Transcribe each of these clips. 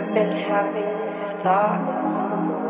I've been having these thoughts.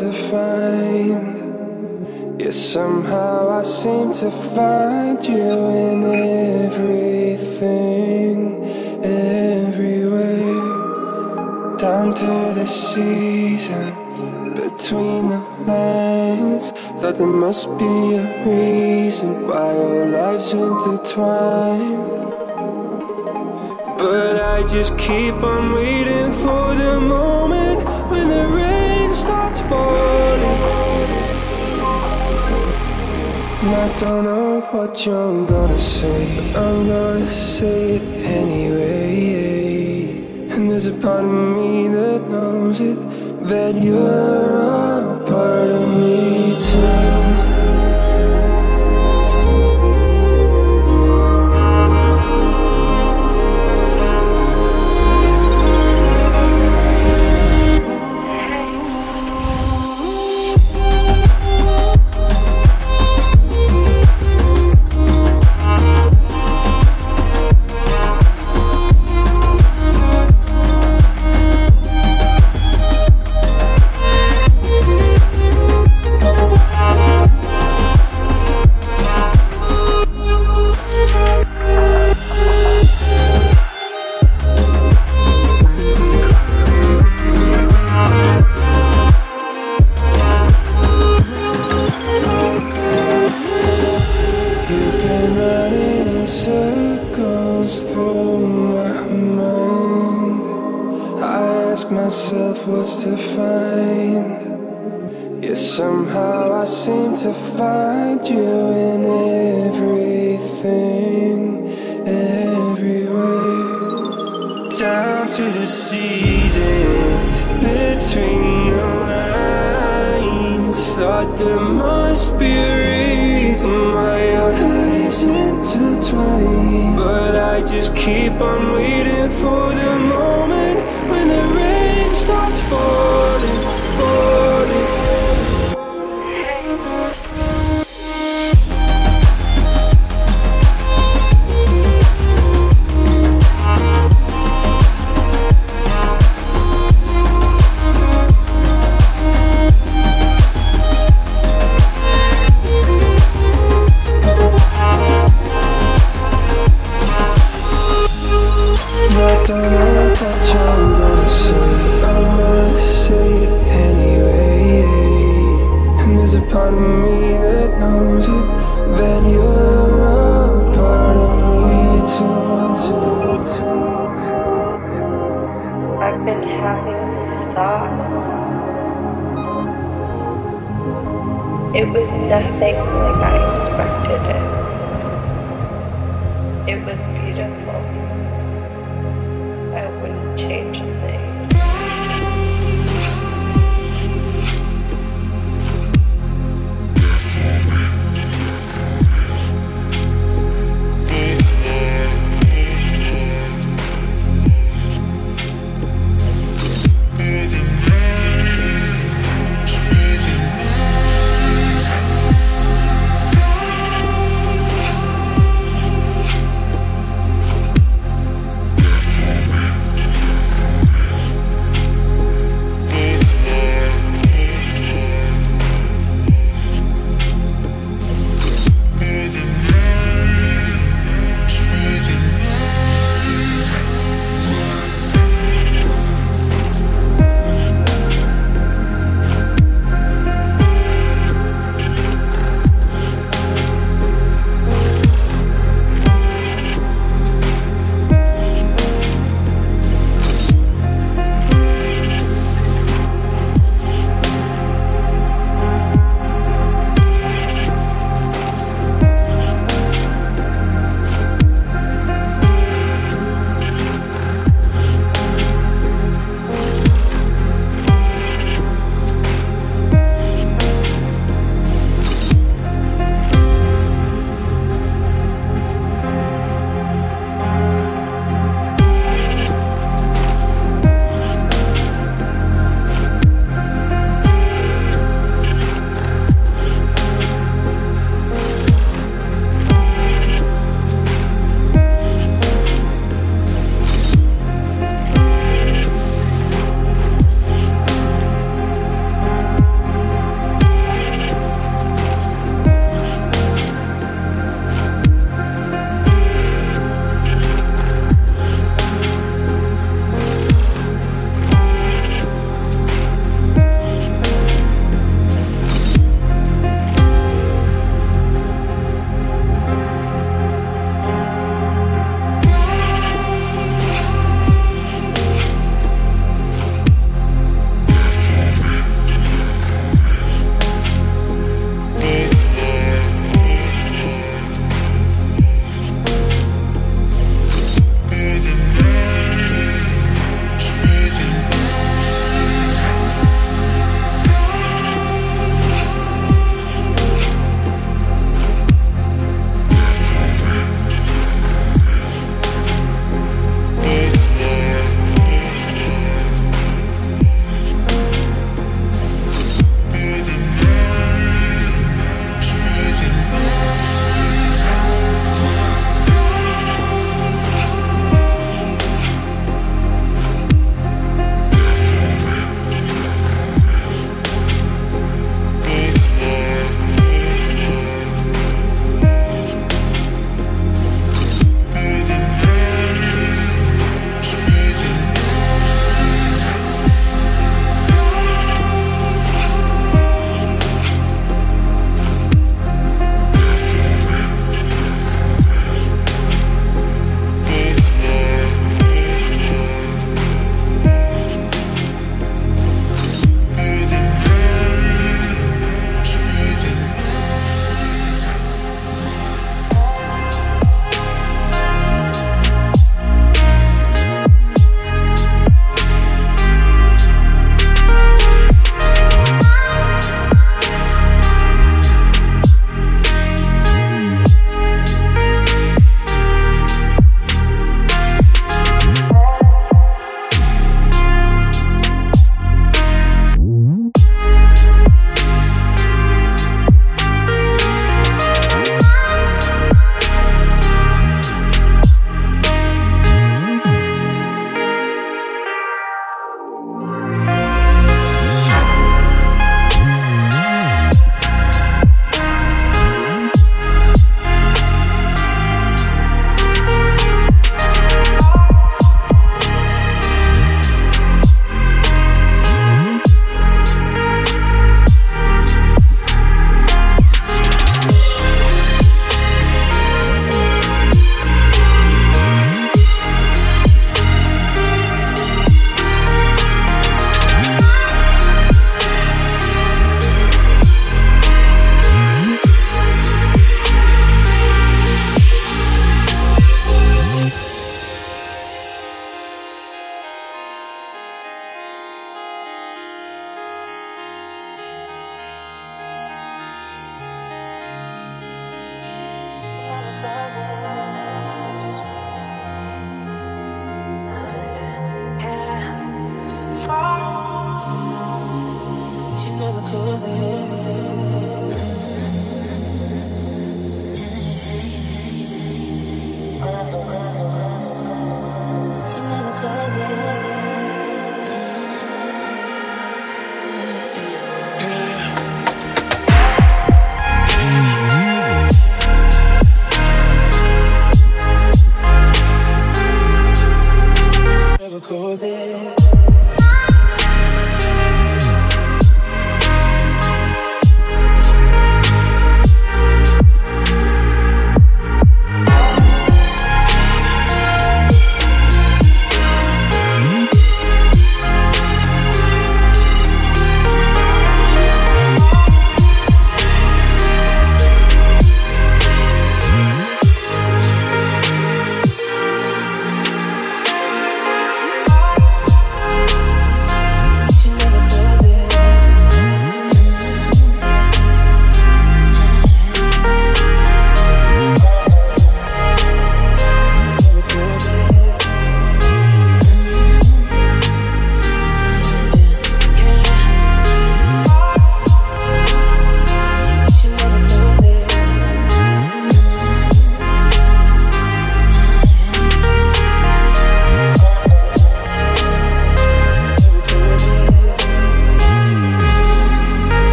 To find. Yet somehow I seem to find you in everything, everywhere. Down to the seasons, between the lines. Thought there must be a reason why our lives intertwine. But I just keep on waiting for the moment starts falling. And I don't know what you're gonna say, but I'm gonna say it anyway. And there's a part of me that knows it, that you're a part of me too. It was nothing like I expected it. It was beautiful.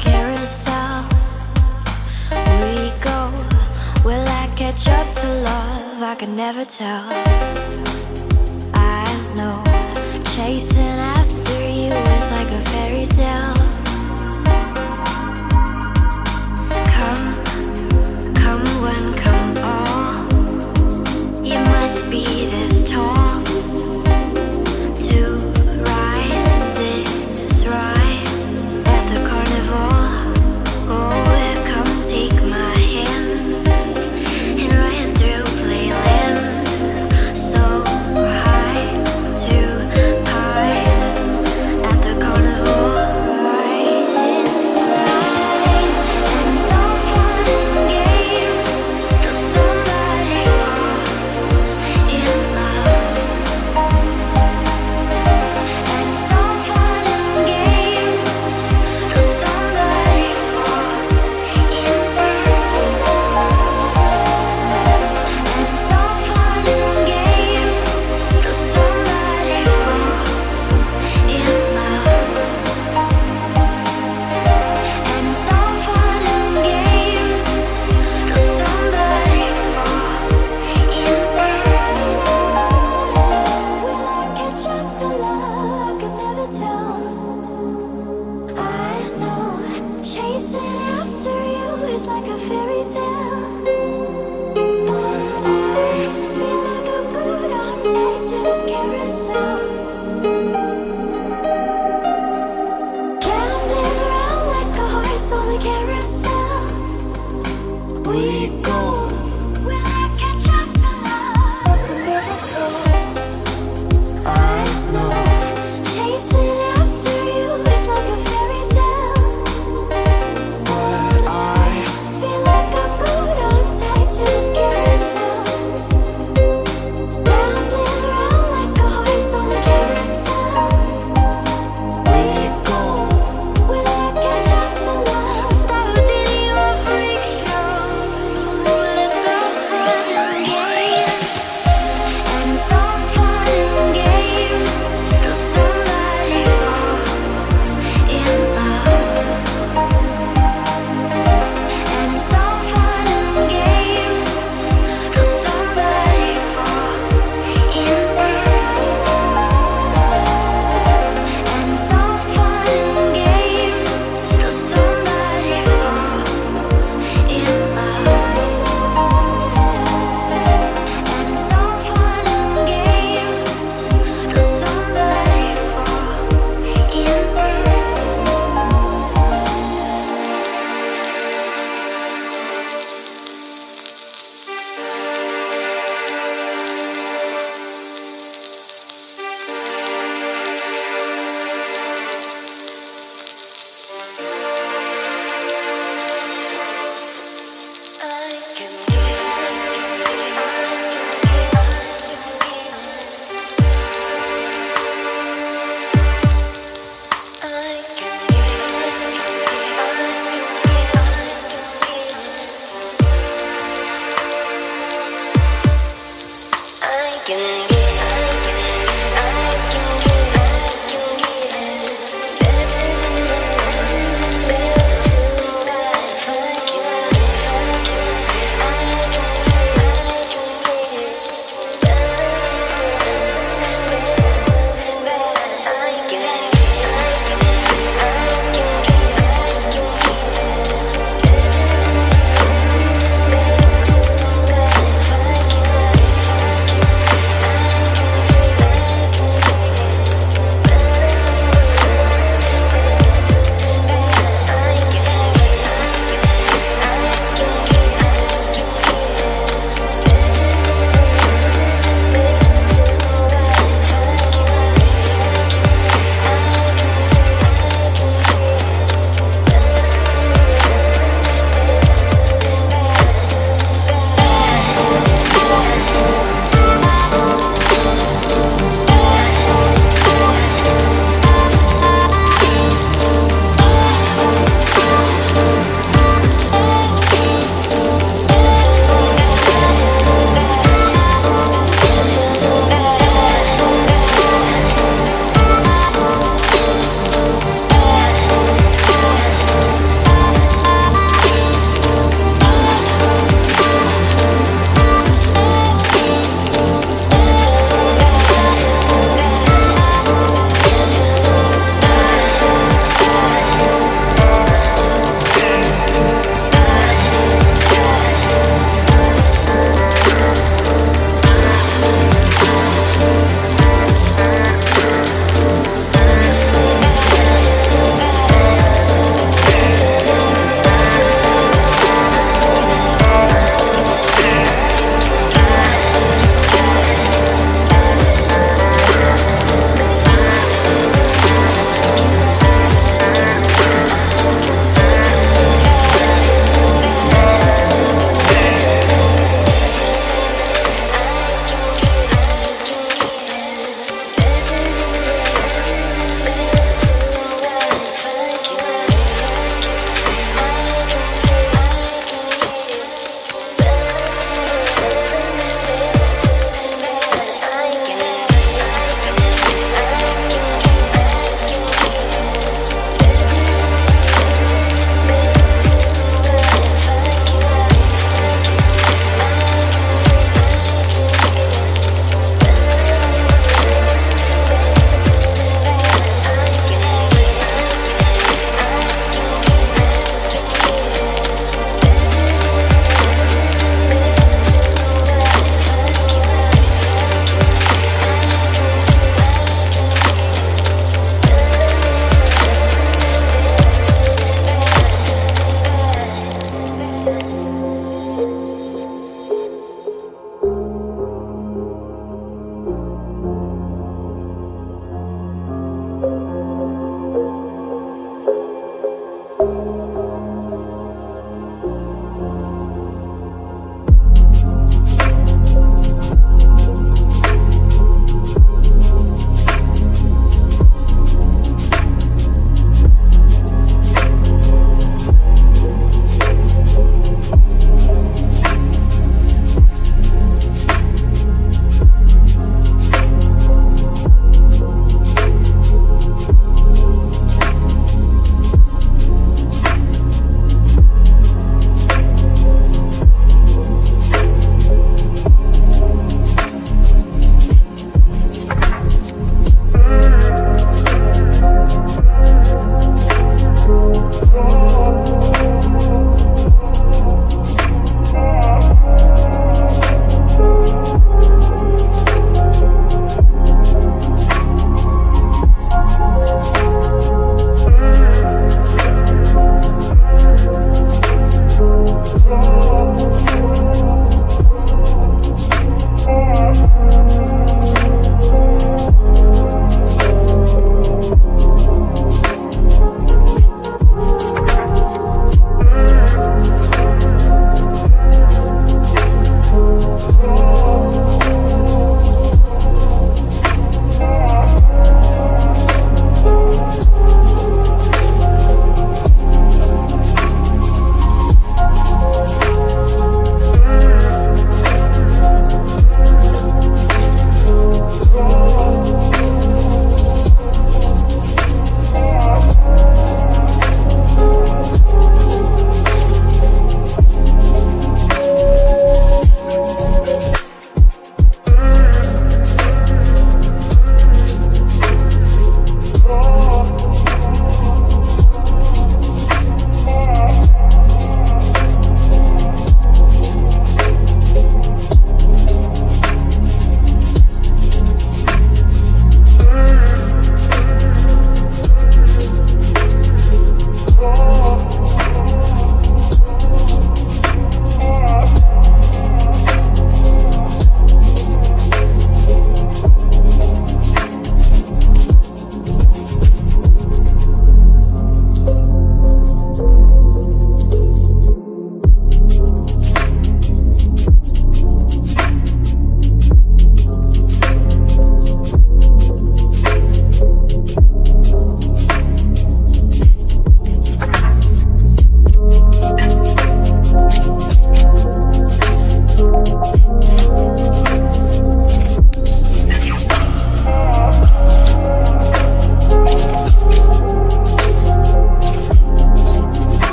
carousel we go. Will I catch up to love? I can never tell. I know chasing after you is like a fairy tale. Come, come one, come all. You must be this.